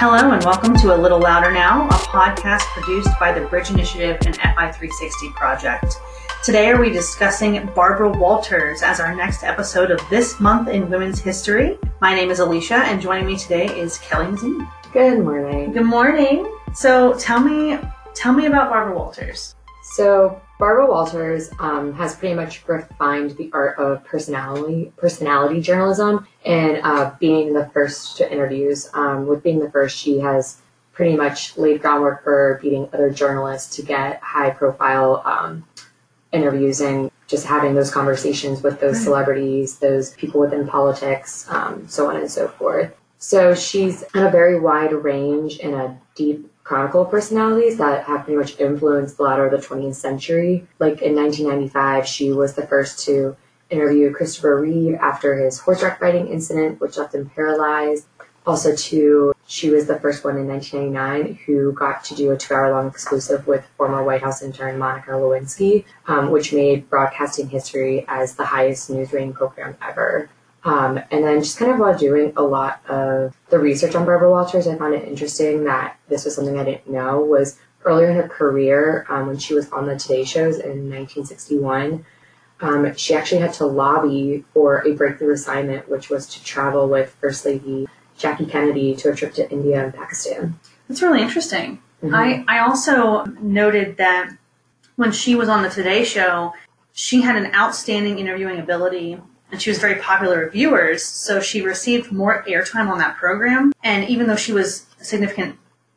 Hello, and welcome to A Little Louder Now, a podcast produced by the Bridge Initiative and FI360 project. Today, are we discussing Barbara Walters as our next episode of This Month in Women's History? My name is Alicia, and joining me today is Kelly Mazzini. Good morning. Good morning. So, tell me, tell me about Barbara Walters. So, Barbara Walters um, has pretty much refined the art of personality personality journalism and uh, being the first to interviews. Um, with being the first, she has pretty much laid groundwork for beating other journalists to get high profile um, interviews and just having those conversations with those celebrities, those people within politics, um, so on and so forth. So she's on a very wide range and a deep chronicle personalities that have pretty much influenced the latter of the 20th century. Like in 1995, she was the first to interview Christopher Reeve after his horseback riding incident, which left him paralyzed. Also, too, she was the first one in 1999 who got to do a two-hour-long exclusive with former White House intern Monica Lewinsky, um, which made broadcasting history as the highest news rating program ever. Um, and then just kind of while doing a lot of the research on Barbara Walters, I found it interesting that this was something I didn't know was earlier in her career um, when she was on the Today shows in 1961. Um, she actually had to lobby for a breakthrough assignment, which was to travel with First Lady Jackie Kennedy to a trip to India and Pakistan. That's really interesting. Mm-hmm. I, I also noted that when she was on the Today Show, she had an outstanding interviewing ability and she was very popular with viewers, so she received more airtime on that program. And even though she was a significant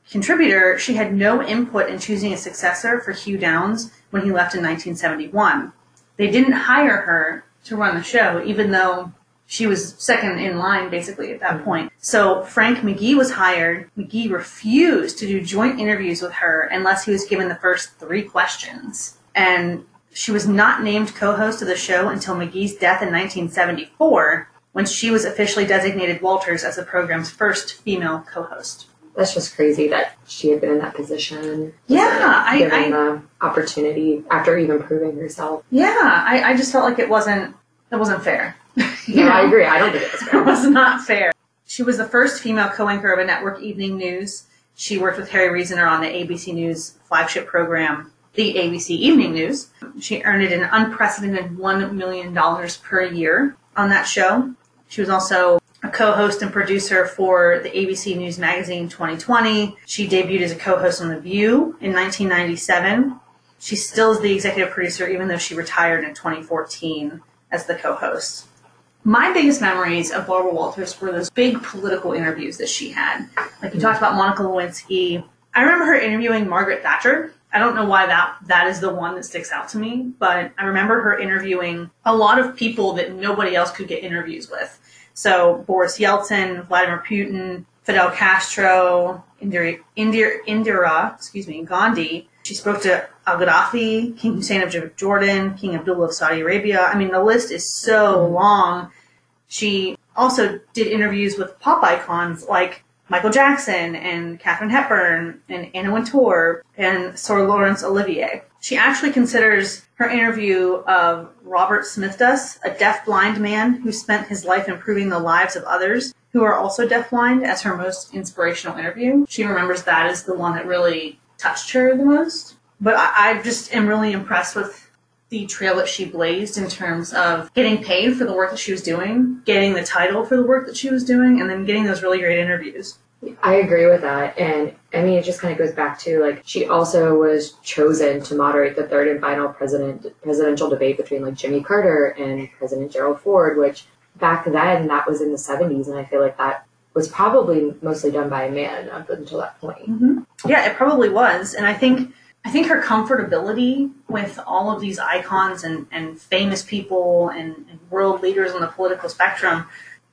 contributor, she had no input in choosing a successor for Hugh Downs when he left in 1971. They didn't hire her to run the show, even though she was second in line basically at that mm. point. So Frank McGee was hired. McGee refused to do joint interviews with her unless he was given the first three questions. And she was not named co-host of the show until McGee's death in 1974, when she was officially designated Walters as the program's first female co-host. That's just crazy that she had been in that position. Yeah, I, given I, the opportunity after even proving herself. Yeah, I, I just felt like it wasn't it wasn't fair. yeah, I agree. I don't think it was fair. it was not fair. She was the first female co-anchor of a network evening news. She worked with Harry Reasoner on the ABC News flagship program the ABC Evening News. She earned an unprecedented $1 million per year on that show. She was also a co-host and producer for the ABC News Magazine 2020. She debuted as a co-host on The View in 1997. She still is the executive producer, even though she retired in 2014 as the co-host. My biggest memories of Barbara Walters were those big political interviews that she had. Like you talked about Monica Lewinsky. I remember her interviewing Margaret Thatcher I don't know why that that is the one that sticks out to me, but I remember her interviewing a lot of people that nobody else could get interviews with. So Boris Yeltsin, Vladimir Putin, Fidel Castro, Indira, Indira, Indira excuse me, Gandhi. She spoke to Al Gaddafi, King Hussein of Jordan, King Abdullah of Saudi Arabia. I mean, the list is so mm-hmm. long. She also did interviews with pop icons like Michael Jackson and Katharine Hepburn and Anna Wintour and Sir Laurence Olivier. She actually considers her interview of Robert Smithdas, a deaf-blind man who spent his life improving the lives of others who are also deaf-blind, as her most inspirational interview. She remembers that as the one that really touched her the most. But I, I just am really impressed with the trail that she blazed in terms of getting paid for the work that she was doing, getting the title for the work that she was doing, and then getting those really great interviews. I agree with that. And I mean, it just kind of goes back to like, she also was chosen to moderate the third and final president, presidential debate between like Jimmy Carter and President Gerald Ford, which back then that was in the 70s. And I feel like that was probably mostly done by a man up until that point. Mm-hmm. Yeah, it probably was. And I think I think her comfortability with all of these icons and, and famous people and, and world leaders on the political spectrum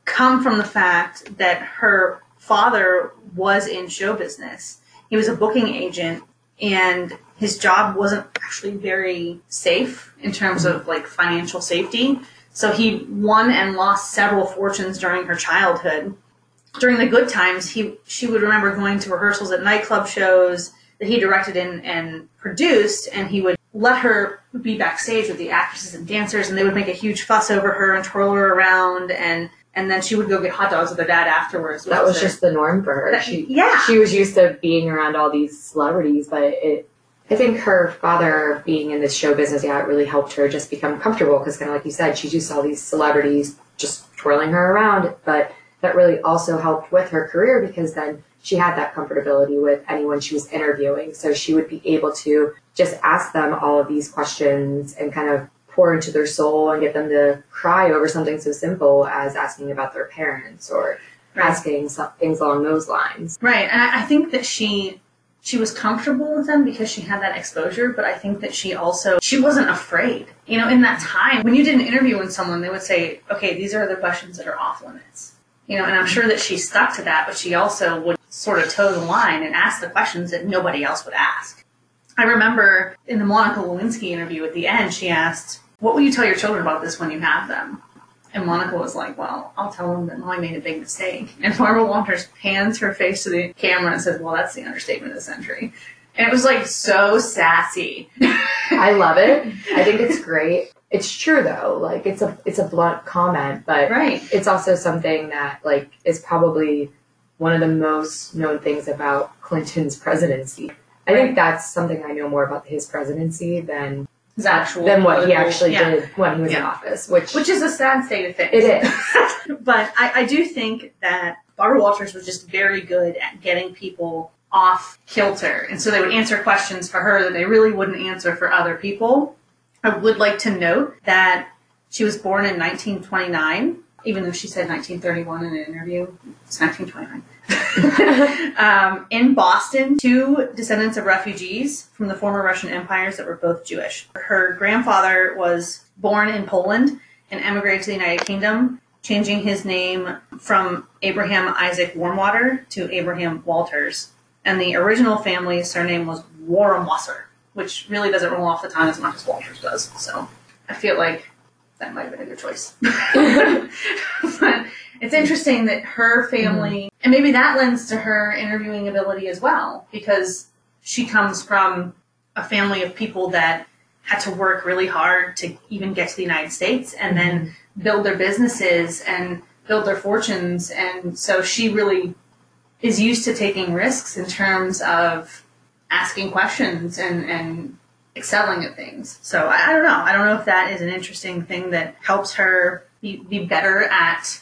come from the fact that her father was in show business. He was a booking agent and his job wasn't actually very safe in terms of like financial safety. So he won and lost several fortunes during her childhood. During the good times, he she would remember going to rehearsals at nightclub shows that he directed and, and produced, and he would let her be backstage with the actresses and dancers, and they would make a huge fuss over her and twirl her around, and and then she would go get hot dogs with her dad afterwards. That was just the norm for her. That- She yeah. she was used to being around all these celebrities, but it. I think her father being in this show business, yeah, it really helped her just become comfortable because, kind of like you said, she just saw all these celebrities just twirling her around. But that really also helped with her career because then she had that comfortability with anyone she was interviewing. So she would be able to just ask them all of these questions and kind of pour into their soul and get them to cry over something so simple as asking about their parents or Right. asking some, things along those lines. Right, and I, I think that she she was comfortable with them because she had that exposure, but I think that she also she wasn't afraid. You know, in that time when you did an interview with someone, they would say, "Okay, these are the questions that are off limits." You know, and I'm sure that she stuck to that, but she also would sort of toe the line and ask the questions that nobody else would ask. I remember in the Monica Lewinsky interview at the end, she asked, "What will you tell your children about this when you have them?" And Monica was like, Well, I'll tell them that Molly made a big mistake. And Barbara Walters pans her face to the camera and says, Well, that's the understatement of the century. And it was like so sassy. I love it. I think it's great. It's true though. Like it's a it's a blunt comment, but right. it's also something that like is probably one of the most known things about Clinton's presidency. I Right. think that's something I know more about his presidency than His actual than what he actually yeah. did when he was in office, which Which is a sad state of things. it is. but I, I do think that Barbara Walters was just very good at getting people off kilter. And so they would answer questions for her that they really wouldn't answer for other people. I would like to note that she was born in 1929, even though she said 1931 in an interview. It's 1929. um, in Boston, two descendants of refugees from the former Russian empires that were both Jewish. Her grandfather was born in Poland and emigrated to the United Kingdom, changing his name from Abraham Isaac Warmwater to Abraham Walters. And the original family surname was Warmwasser, which really doesn't roll off the tongue as much as Walters does. So I feel like that might have been a good choice. but it's interesting that her family, and maybe that lends to her interviewing ability as well, because she comes from a family of people that had to work really hard to even get to the United States and then build their businesses and build their fortunes. And so she really is used to taking risks in terms of asking questions and, and excelling at things. So I, I don't know. I don't know if that is an interesting thing that helps her be, be better at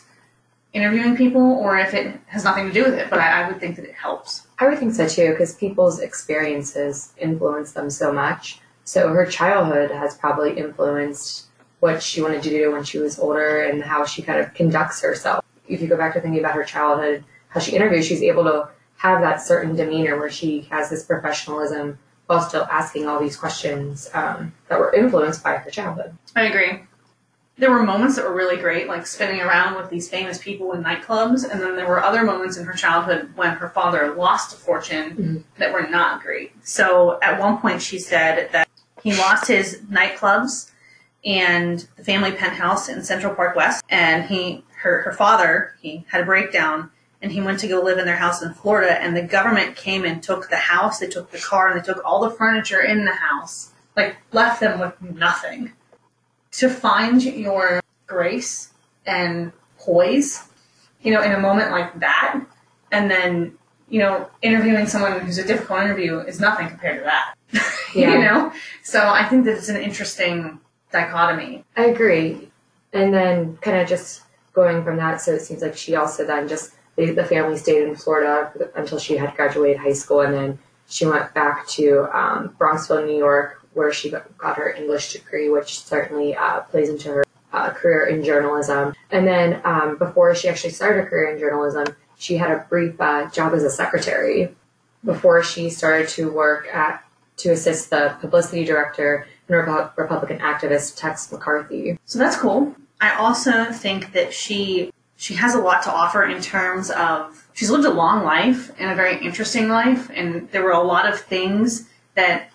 interviewing people or if it has nothing to do with it, but I, I would think that it helps. I would think so too, because people's experiences influence them so much. So her childhood has probably influenced what she wanted to do when she was older and how she kind of conducts herself. If you go back to thinking about her childhood, how she interviews, she's able to have that certain demeanor where she has this professionalism while still asking all these questions um, that were influenced by her childhood. I agree. There were moments that were really great, like spinning around with these famous people in nightclubs, and then there were other moments in her childhood when her father lost a fortune Mhm. that were not great. So at one point, she said that he lost his nightclubs and the family penthouse in Central Park West, and he her her father he had a breakdown and he went to go live in their house in Florida, and the government came and took the house, they took the car, and they took all the furniture in the house, like left them with nothing to find your grace and poise, you know, in a moment like that, and then, you know, interviewing someone who's a difficult interview is nothing compared to that. Yeah. you know? So I think that it's an interesting dichotomy. I agree. And then kind of just going from that, so it seems like she also then just, the, the family stayed in Florida until she had graduated high school, and then she went back to um, Bronxville, New York, where she got, her English degree, which certainly uh, plays into her uh, career in journalism. And then um, before she actually started her career in journalism, she had a brief uh, job as a secretary before she started to work at to assist the publicity director and Repu- Republican activist Tex McCrary. So that's cool. I also think that she she has a lot to offer in terms of she's lived a long life and a very interesting life and there were a lot of things that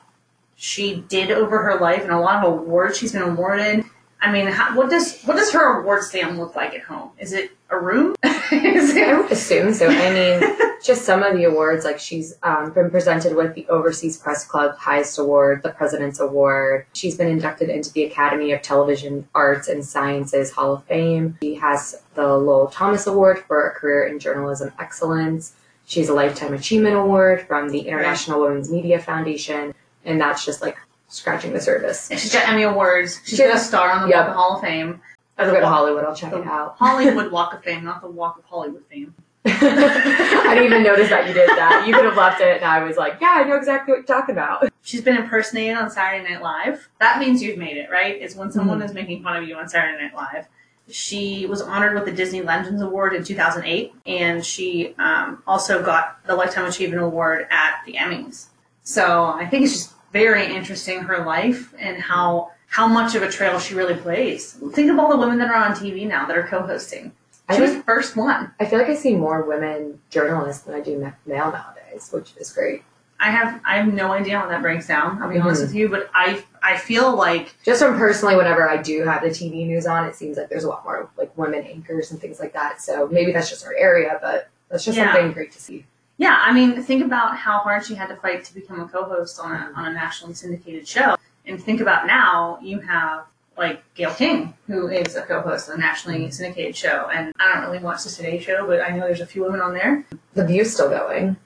she did over her life and a lot of awards she's been awarded. I mean, how, what does what does her award stand look like at home? Is it a room? I would assume so. I mean, just some of the awards, like she's um, been presented with the Overseas Press Club highest award, the President's Award. She's been inducted into the Academy of Television Arts and Sciences Hall of Fame. She has the Lowell Thomas Award for a career in journalism excellence. She has a Lifetime Achievement Award from the International Women's Media Foundation, and that's just like scratching the surface. She's got Emmy Awards. She's She got a star on the Yep. Walk of Hall of Fame. I'll go to Hollywood. I'll check it out. Hollywood Walk of Fame, not the Walk of Hollywood Fame. I didn't even notice that you did that. You could have left it, and I was like, "Yeah, I know exactly what you're talking about." She's been impersonated on Saturday Night Live. That means you've made it, right? Is when someone is making fun of you on Saturday Night Live. She was honored with the Disney Legends Award in 2008, and she um, also got the Lifetime Achievement Award at the Emmys. So I think it's just very interesting her life and how how much of a trail she really plays. Think of all the women that are on TV now that are co-hosting. I She was the first one. I feel like I see more women journalists than I do male nowadays, which is great. I have I have no idea how that breaks down. I'll be honest Mhm. with you, but I I feel like Just from personally, whenever I do have the TV news on, it seems like there's a lot more like women anchors and things like that. So maybe that's just our area, but that's just Yeah. something great to see. Yeah, I mean, think about how hard she had to fight to become a co-host on a on a nationally syndicated show, and think about now you have like Gayle King, who is a co-host on a nationally syndicated show, and I don't really watch the Today Show, but I know there's a few women on there. The view's still going.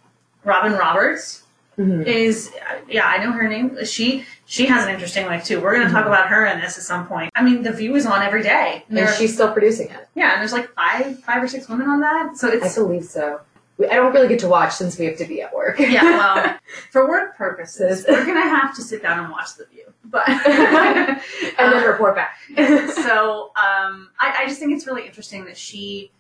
Robin Roberts Mm-hmm. is, yeah, I know her name. She she has an interesting life too. We're going to talk Mhm. about her in this at some point. I mean, The View is on every day. And she's still producing it. yeah, and there's like five five or six women on that, so it's I believe so. I don't really get to watch since we have to be at work. yeah. Well, for work purposes, we're gonna have to sit down and watch The View, but. and then report back. so um, I, I just think it's really interesting that she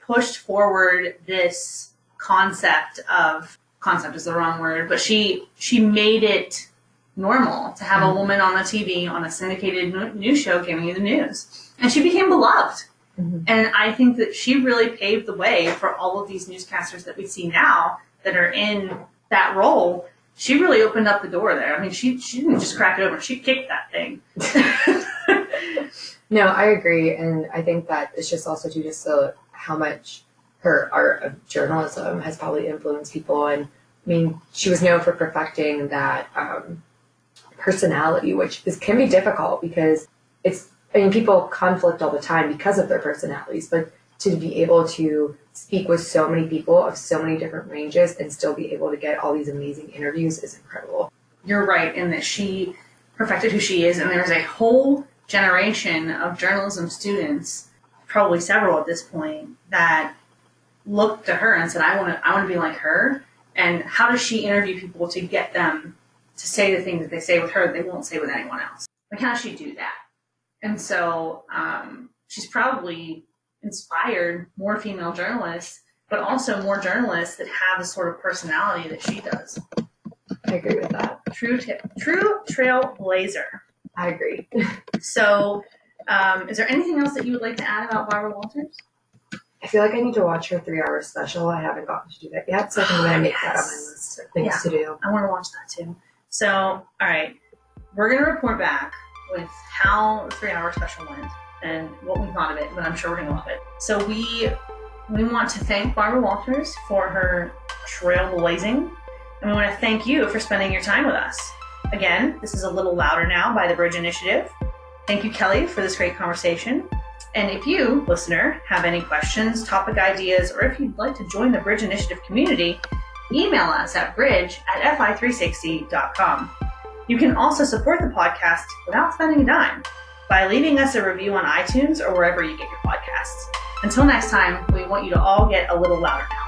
pushed forward this concept of concept is the wrong word, but she she made it normal to have a Mhm. woman on the TV on a syndicated n- news show giving you the news, and she became beloved. Mhm. And I think that she really paved the way for all of these newscasters that we see now that are in that role. She really opened up the door there. I mean, she she didn't just crack it open; she kicked that thing. No, I agree, and I think that it's just also too just so how much her art of journalism has probably influenced people. And I mean, she was known for perfecting that um, personality, which is can be difficult because it's. I mean, people conflict all the time because of their personalities, but to be able to speak with so many people of so many different ranges and still be able to get all these amazing interviews is incredible. you're right in that she perfected who she is, and there's a whole generation of journalism students, probably several at this point, that looked to her and said, "I want to, I want to be like her." And how does she interview people to get them to say the things that they say with her that they won't say with anyone else? Like, how does she do that? And so um, she's probably inspired more female journalists, but also more journalists that have the sort of personality that she does. I agree with that. True, t- true trailblazer. I agree. So, um, is there anything else that you would like to add about Barbara Walters? I feel like I need to watch her three hour special. I haven't gotten to do that yet, so I think I'm gonna make that on my list of things Yeah. to do. I want to watch that too. So, all right, we're gonna report back with how the three-hour special went and what we thought of it. But I'm sure we're gonna love it. So we we want to thank Barbara Walters for her trailblazing, and we want to thank you for spending your time with us. Again, this is a little louder now by the Bridge Initiative. Thank you, Kelly, for this great conversation. And if you, listener, have any questions, topic ideas, or if you'd like to join the Bridge Initiative community, email us at bridge at fi360.com. You can also support the podcast without spending a dime by leaving us a review on iTunes or wherever you get your podcasts. Until next time, we want you to all get a little louder now.